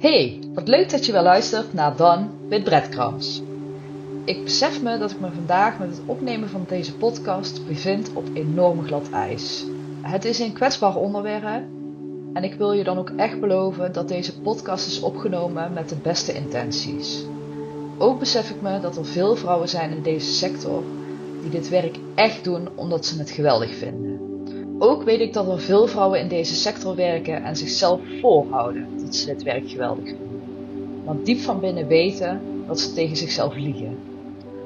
Hey, wat leuk dat je weer luistert naar Dan with Breadcrumbs. Ik besef me dat ik me vandaag met het opnemen van deze podcast bevind op enorm glad ijs. Het is een kwetsbaar onderwerp en ik wil je dan ook echt beloven dat deze podcast is opgenomen met de beste intenties. Ook besef ik me dat er veel vrouwen zijn in deze sector die dit werk echt doen omdat ze het geweldig vinden. Ook weet ik dat er veel vrouwen in deze sector werken en zichzelf voorhouden dat ze dit werk geweldig vinden. Maar diep van binnen weten dat ze tegen zichzelf liegen.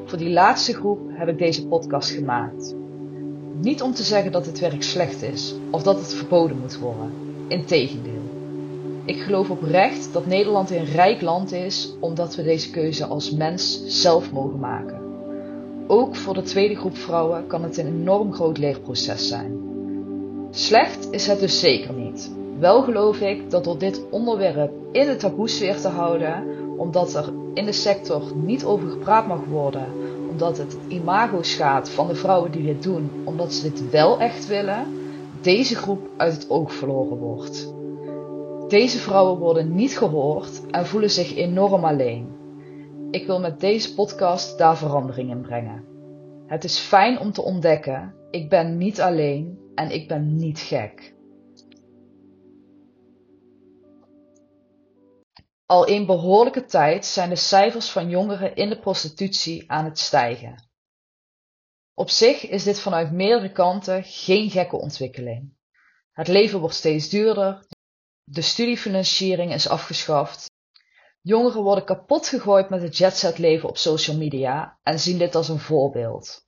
Voor die laatste groep heb ik deze podcast gemaakt. Niet om te zeggen dat het werk slecht is of dat het verboden moet worden. Integendeel. Ik geloof oprecht dat Nederland een rijk land is omdat we deze keuze als mens zelf mogen maken. Ook voor de tweede groep vrouwen kan het een enorm groot leerproces zijn. Slecht is het dus zeker niet. Wel geloof ik dat door dit onderwerp in de taboesfeer te houden, omdat er in de sector niet over gepraat mag worden, omdat het imago schaadt van de vrouwen die dit doen, omdat ze dit wel echt willen, deze groep uit het oog verloren wordt. Deze vrouwen worden niet gehoord en voelen zich enorm alleen. Ik wil met deze podcast daar verandering in brengen. Het is fijn om te ontdekken, ik ben niet alleen en ik ben niet gek. Al een behoorlijke tijd zijn de cijfers van jongeren in de prostitutie aan het stijgen. Op zich is dit vanuit meerdere kanten geen gekke ontwikkeling. Het leven wordt steeds duurder, de studiefinanciering is afgeschaft, jongeren worden kapot gegooid met het jetset leven op social media en zien dit als een voorbeeld.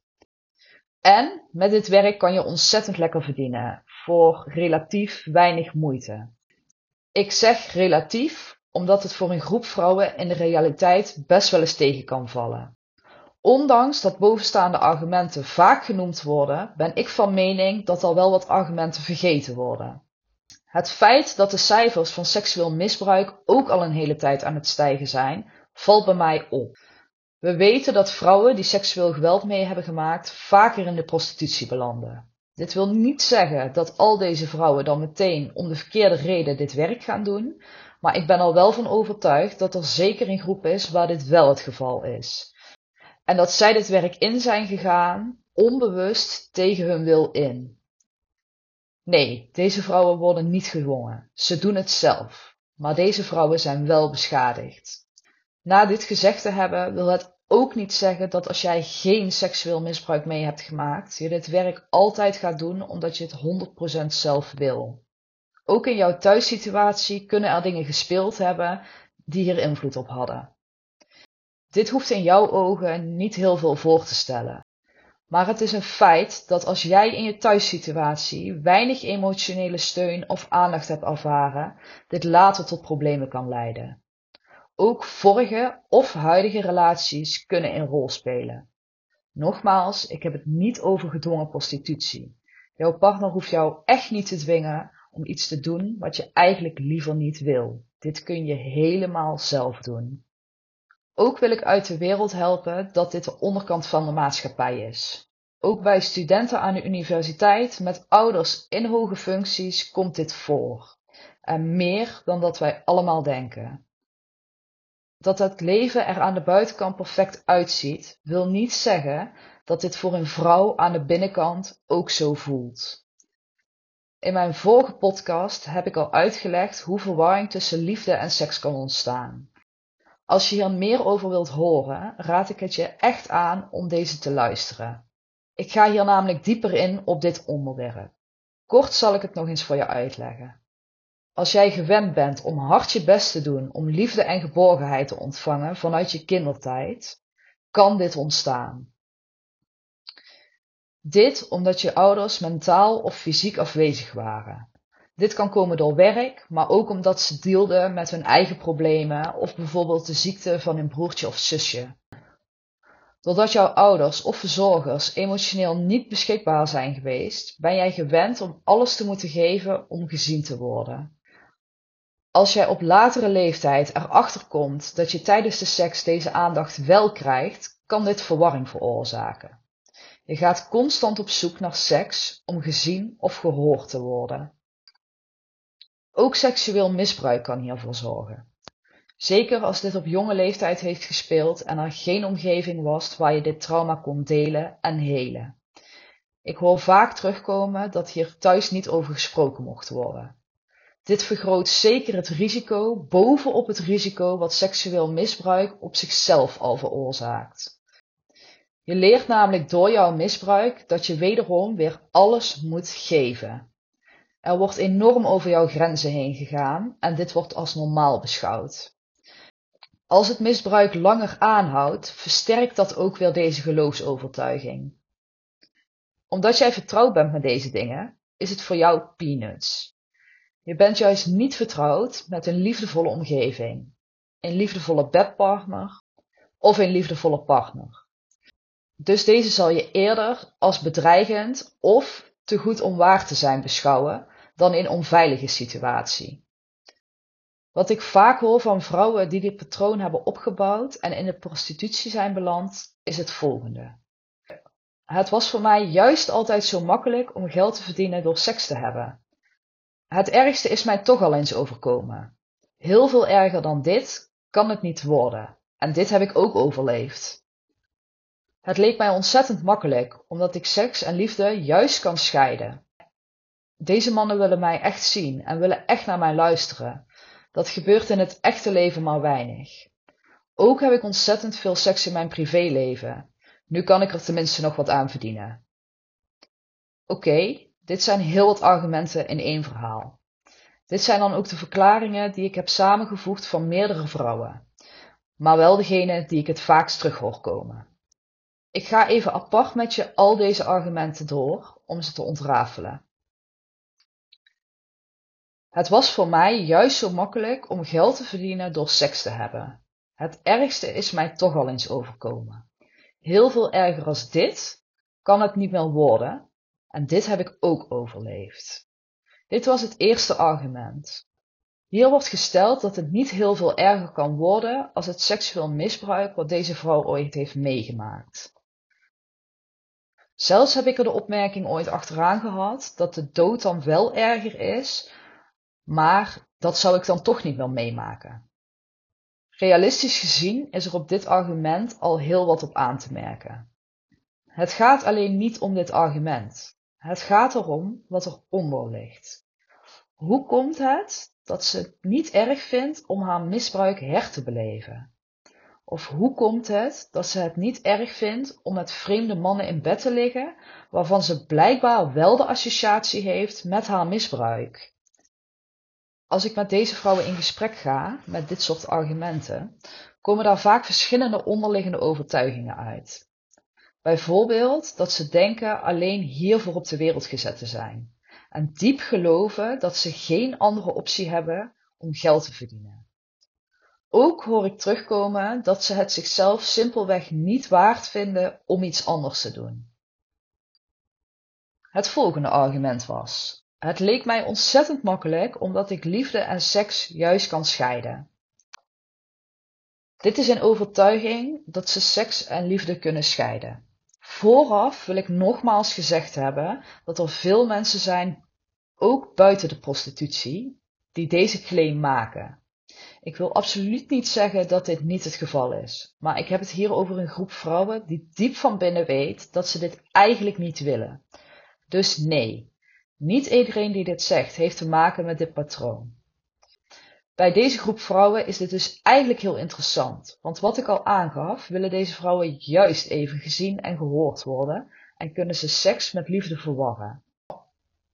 En met dit werk kan je ontzettend lekker verdienen voor relatief weinig moeite. Ik zeg relatief omdat het voor een groep vrouwen in de realiteit best wel eens tegen kan vallen. Ondanks dat bovenstaande argumenten vaak genoemd worden, ben ik van mening dat al wel wat argumenten vergeten worden. Het feit dat de cijfers van seksueel misbruik ook al een hele tijd aan het stijgen zijn, valt bij mij op. We weten dat vrouwen die seksueel geweld mee hebben gemaakt vaker in de prostitutie belanden. Dit wil niet zeggen dat al deze vrouwen dan meteen om de verkeerde reden dit werk gaan doen, maar ik ben er wel van overtuigd dat er zeker een groep is waar dit wel het geval is. En dat zij dit werk in zijn gegaan, onbewust tegen hun wil in. Nee, deze vrouwen worden niet gedwongen. Ze doen het zelf. Maar deze vrouwen zijn wel beschadigd. Na dit gezegd te hebben, wil het ook niet zeggen dat als jij geen seksueel misbruik mee hebt gemaakt, je dit werk altijd gaat doen omdat je het 100% zelf wil. Ook in jouw thuissituatie kunnen er dingen gespeeld hebben die hier invloed op hadden. Dit hoeft in jouw ogen niet heel veel voor te stellen. Maar het is een feit dat als jij in je thuissituatie weinig emotionele steun of aandacht hebt ervaren, dit later tot problemen kan leiden. Ook vorige of huidige relaties kunnen een rol spelen. Nogmaals, ik heb het niet over gedwongen prostitutie. Jouw partner hoeft jou echt niet te dwingen om iets te doen wat je eigenlijk liever niet wil. Dit kun je helemaal zelf doen. Ook wil ik uit de wereld helpen dat dit de onderkant van de maatschappij is. Ook bij studenten aan de universiteit met ouders in hoge functies komt dit voor. En meer dan dat wij allemaal denken. Dat het leven er aan de buitenkant perfect uitziet, wil niet zeggen dat dit voor een vrouw aan de binnenkant ook zo voelt. In mijn vorige podcast heb ik al uitgelegd hoe verwarring tussen liefde en seks kan ontstaan. Als je hier meer over wilt horen, raad ik het je echt aan om deze te luisteren. Ik ga hier namelijk dieper in op dit onderwerp. Kort zal ik het nog eens voor je uitleggen. Als jij gewend bent om hard je best te doen om liefde en geborgenheid te ontvangen vanuit je kindertijd, kan dit ontstaan. Dit omdat je ouders mentaal of fysiek afwezig waren. Dit kan komen door werk, maar ook omdat ze deelden met hun eigen problemen of bijvoorbeeld de ziekte van hun broertje of zusje. Doordat jouw ouders of verzorgers emotioneel niet beschikbaar zijn geweest, ben jij gewend om alles te moeten geven om gezien te worden. Als jij op latere leeftijd erachter komt dat je tijdens de seks deze aandacht wel krijgt, kan dit verwarring veroorzaken. Je gaat constant op zoek naar seks om gezien of gehoord te worden. Ook seksueel misbruik kan hiervoor zorgen. Zeker als dit op jonge leeftijd heeft gespeeld en er geen omgeving was waar je dit trauma kon delen en helen. Ik hoor vaak terugkomen dat hier thuis niet over gesproken mocht worden. Dit vergroot zeker het risico bovenop het risico wat seksueel misbruik op zichzelf al veroorzaakt. Je leert namelijk door jouw misbruik dat je wederom weer alles moet geven. Er wordt enorm over jouw grenzen heen gegaan en dit wordt als normaal beschouwd. Als het misbruik langer aanhoudt, versterkt dat ook weer deze geloofsovertuiging. Omdat jij vertrouwd bent met deze dingen, is het voor jou peanuts. Je bent juist niet vertrouwd met een liefdevolle omgeving, een liefdevolle bedpartner of een liefdevolle partner. Dus deze zal je eerder als bedreigend of te goed om waar te zijn beschouwen dan in onveilige situatie. Wat ik vaak hoor van vrouwen die dit patroon hebben opgebouwd en in de prostitutie zijn beland, is het volgende. Het was voor mij juist altijd zo makkelijk om geld te verdienen door seks te hebben. Het ergste is mij toch al eens overkomen. Heel veel erger dan dit kan het niet worden. En dit heb ik ook overleefd. Het leek mij ontzettend makkelijk, omdat ik seks en liefde juist kan scheiden. Deze mannen willen mij echt zien en willen echt naar mij luisteren. Dat gebeurt in het echte leven maar weinig. Ook heb ik ontzettend veel seks in mijn privéleven. Nu kan ik er tenminste nog wat aan verdienen. Oké, dit zijn heel wat argumenten in één verhaal. Dit zijn dan ook de verklaringen die ik heb samengevoegd van meerdere vrouwen, maar wel degene die ik het vaakst terug hoor komen. Ik ga even apart met je al deze argumenten door om ze te ontrafelen. Het was voor mij juist zo makkelijk om geld te verdienen door seks te hebben. Het ergste is mij toch al eens overkomen. Heel veel erger als dit kan het niet meer worden en dit heb ik ook overleefd. Dit was het eerste argument. Hier wordt gesteld dat het niet heel veel erger kan worden als het seksueel misbruik wat deze vrouw ooit heeft meegemaakt. Zelfs heb ik er de opmerking ooit achteraan gehad dat de dood dan wel erger is, maar dat zou ik dan toch niet meer meemaken. Realistisch gezien is er op dit argument al heel wat op aan te merken. Het gaat alleen niet om dit argument. Het gaat erom wat eronder ligt. Hoe komt het dat ze het niet erg vindt om haar misbruik her te beleven? Of hoe komt het dat ze het niet erg vindt om met vreemde mannen in bed te liggen, waarvan ze blijkbaar wel de associatie heeft met haar misbruik? Als ik met deze vrouwen in gesprek ga met dit soort argumenten, komen daar vaak verschillende onderliggende overtuigingen uit. Bijvoorbeeld dat ze denken alleen hiervoor op de wereld gezet te zijn en diep geloven dat ze geen andere optie hebben om geld te verdienen. Ook hoor ik terugkomen dat ze het zichzelf simpelweg niet waard vinden om iets anders te doen. Het volgende argument was: Het leek mij ontzettend makkelijk omdat ik liefde en seks juist kan scheiden. Dit is een overtuiging dat ze seks en liefde kunnen scheiden. Vooraf wil ik nogmaals gezegd hebben dat er veel mensen zijn, ook buiten de prostitutie, die deze claim maken. Ik wil absoluut niet zeggen dat dit niet het geval is, maar ik heb het hier over een groep vrouwen die diep van binnen weet dat ze dit eigenlijk niet willen. Dus nee, niet iedereen die dit zegt heeft te maken met dit patroon. Bij deze groep vrouwen is dit dus eigenlijk heel interessant, want wat ik al aangaf, willen deze vrouwen juist even gezien en gehoord worden en kunnen ze seks met liefde verwarren.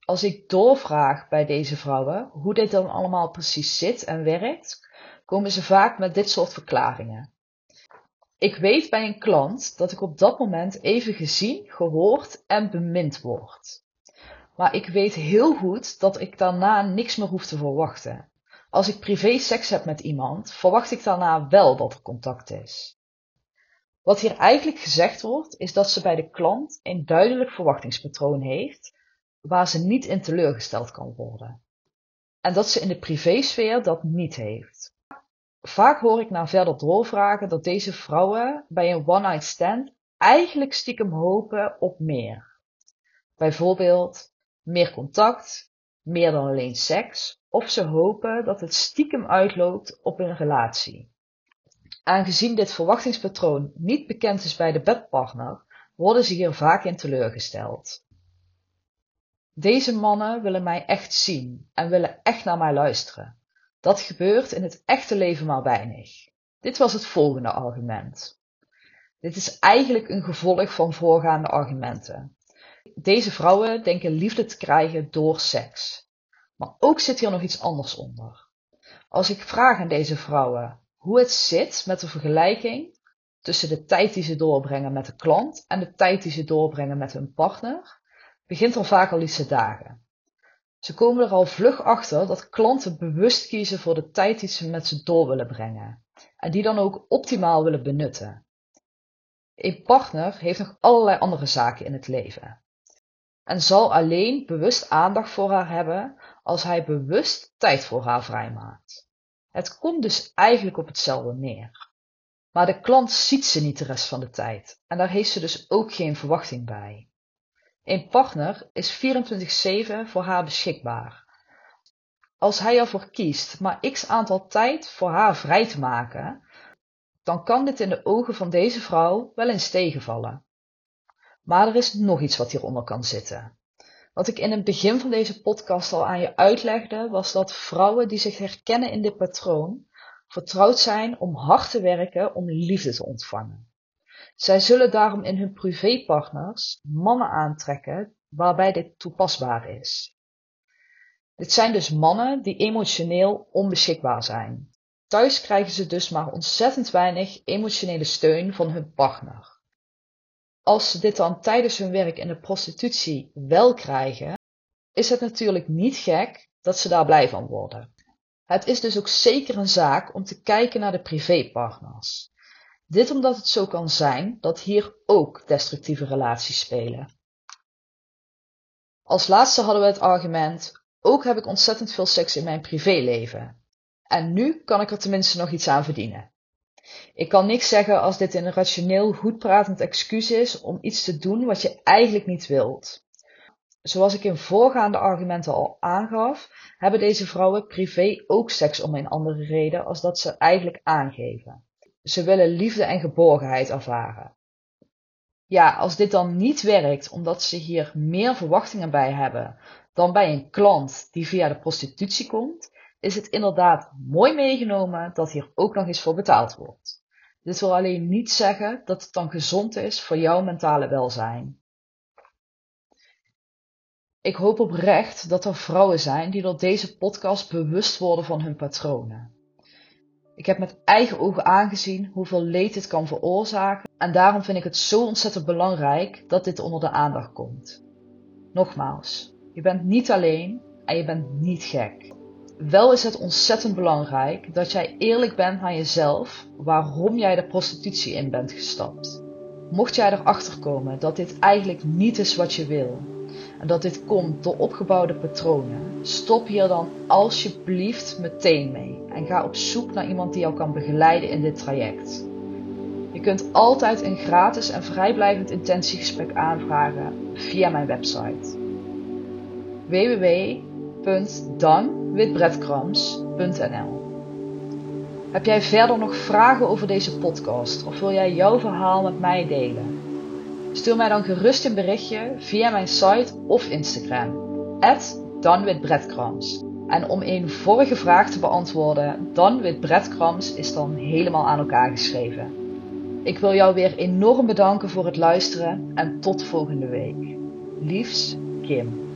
Als ik doorvraag bij deze vrouwen hoe dit dan allemaal precies zit en werkt, komen ze vaak met dit soort verklaringen. Ik weet bij een klant dat ik op dat moment even gezien, gehoord en bemind word. Maar ik weet heel goed dat ik daarna niks meer hoef te verwachten. Als ik privé seks heb met iemand, verwacht ik daarna wel dat er contact is. Wat hier eigenlijk gezegd wordt, is dat ze bij de klant een duidelijk verwachtingspatroon heeft, waar ze niet in teleurgesteld kan worden. En dat ze in de privésfeer dat niet heeft. Vaak hoor ik na verder doorvragen dat deze vrouwen bij een one-night stand eigenlijk stiekem hopen op meer. Bijvoorbeeld meer contact, meer dan alleen seks of ze hopen dat het stiekem uitloopt op een relatie. Aangezien dit verwachtingspatroon niet bekend is bij de bedpartner, worden ze hier vaak in teleurgesteld. Deze mannen willen mij echt zien en willen echt naar mij luisteren. Dat gebeurt in het echte leven maar weinig. Dit was het volgende argument. Dit is eigenlijk een gevolg van voorgaande argumenten. Deze vrouwen denken liefde te krijgen door seks. Maar ook zit hier nog iets anders onder. Als ik vraag aan deze vrouwen hoe het zit met de vergelijking tussen de tijd die ze doorbrengen met de klant en de tijd die ze doorbrengen met hun partner, begint er vaak al iets te dagen. Ze komen er al vlug achter dat klanten bewust kiezen voor de tijd die ze met ze door willen brengen en die dan ook optimaal willen benutten. Een partner heeft nog allerlei andere zaken in het leven en zal alleen bewust aandacht voor haar hebben als hij bewust tijd voor haar vrijmaakt. Het komt dus eigenlijk op hetzelfde neer. Maar de klant ziet ze niet de rest van de tijd en daar heeft ze dus ook geen verwachting bij. Een partner is 24/7 voor haar beschikbaar. Als hij ervoor kiest maar x aantal tijd voor haar vrij te maken, dan kan dit in de ogen van deze vrouw wel eens tegenvallen. Maar er is nog iets wat hieronder kan zitten. Wat ik in het begin van deze podcast al aan je uitlegde, was dat vrouwen die zich herkennen in dit patroon, vertrouwd zijn om hard te werken om liefde te ontvangen. Zij zullen daarom in hun privépartners mannen aantrekken waarbij dit toepasbaar is. Dit zijn dus mannen die emotioneel onbeschikbaar zijn. Thuis krijgen ze dus maar ontzettend weinig emotionele steun van hun partner. Als ze dit dan tijdens hun werk in de prostitutie wel krijgen, is het natuurlijk niet gek dat ze daar blij van worden. Het is dus ook zeker een zaak om te kijken naar de privépartners. Dit omdat het zo kan zijn dat hier ook destructieve relaties spelen. Als laatste hadden we het argument: ook heb ik ontzettend veel seks in mijn privéleven. En nu kan ik er tenminste nog iets aan verdienen. Ik kan niks zeggen als dit een rationeel goed pratend excuus is om iets te doen wat je eigenlijk niet wilt. Zoals ik in voorgaande argumenten al aangaf, hebben deze vrouwen privé ook seks om een andere reden als dat ze eigenlijk aangeven. Ze willen liefde en geborgenheid ervaren. Ja, als dit dan niet werkt omdat ze hier meer verwachtingen bij hebben dan bij een klant die via de prostitutie komt, is het inderdaad mooi meegenomen dat hier ook nog eens voor betaald wordt. Dit wil alleen niet zeggen dat het dan gezond is voor jouw mentale welzijn. Ik hoop oprecht dat er vrouwen zijn die door deze podcast bewust worden van hun patronen. Ik heb met eigen ogen aangezien hoeveel leed dit kan veroorzaken en daarom vind ik het zo ontzettend belangrijk dat dit onder de aandacht komt. Nogmaals, je bent niet alleen en je bent niet gek. Wel is het ontzettend belangrijk dat jij eerlijk bent naar jezelf waarom jij de prostitutie in bent gestapt. Mocht jij erachter komen dat dit eigenlijk niet is wat je wil en dat dit komt door opgebouwde patronen, stop hier dan alsjeblieft meteen mee en ga op zoek naar iemand die jou kan begeleiden in dit traject. Je kunt altijd een gratis en vrijblijvend intentiegesprek aanvragen via mijn website www.danwitbreadcrumbs.nl Heb jij verder nog vragen over deze podcast of wil jij jouw verhaal met mij delen? Stuur mij dan gerust een berichtje via mijn site of Instagram, danwitbreadcrumbs. En om een vorige vraag te beantwoorden, dan is dan helemaal aan elkaar geschreven. Ik wil jou weer enorm bedanken voor het luisteren en tot volgende week. Liefs, Kim.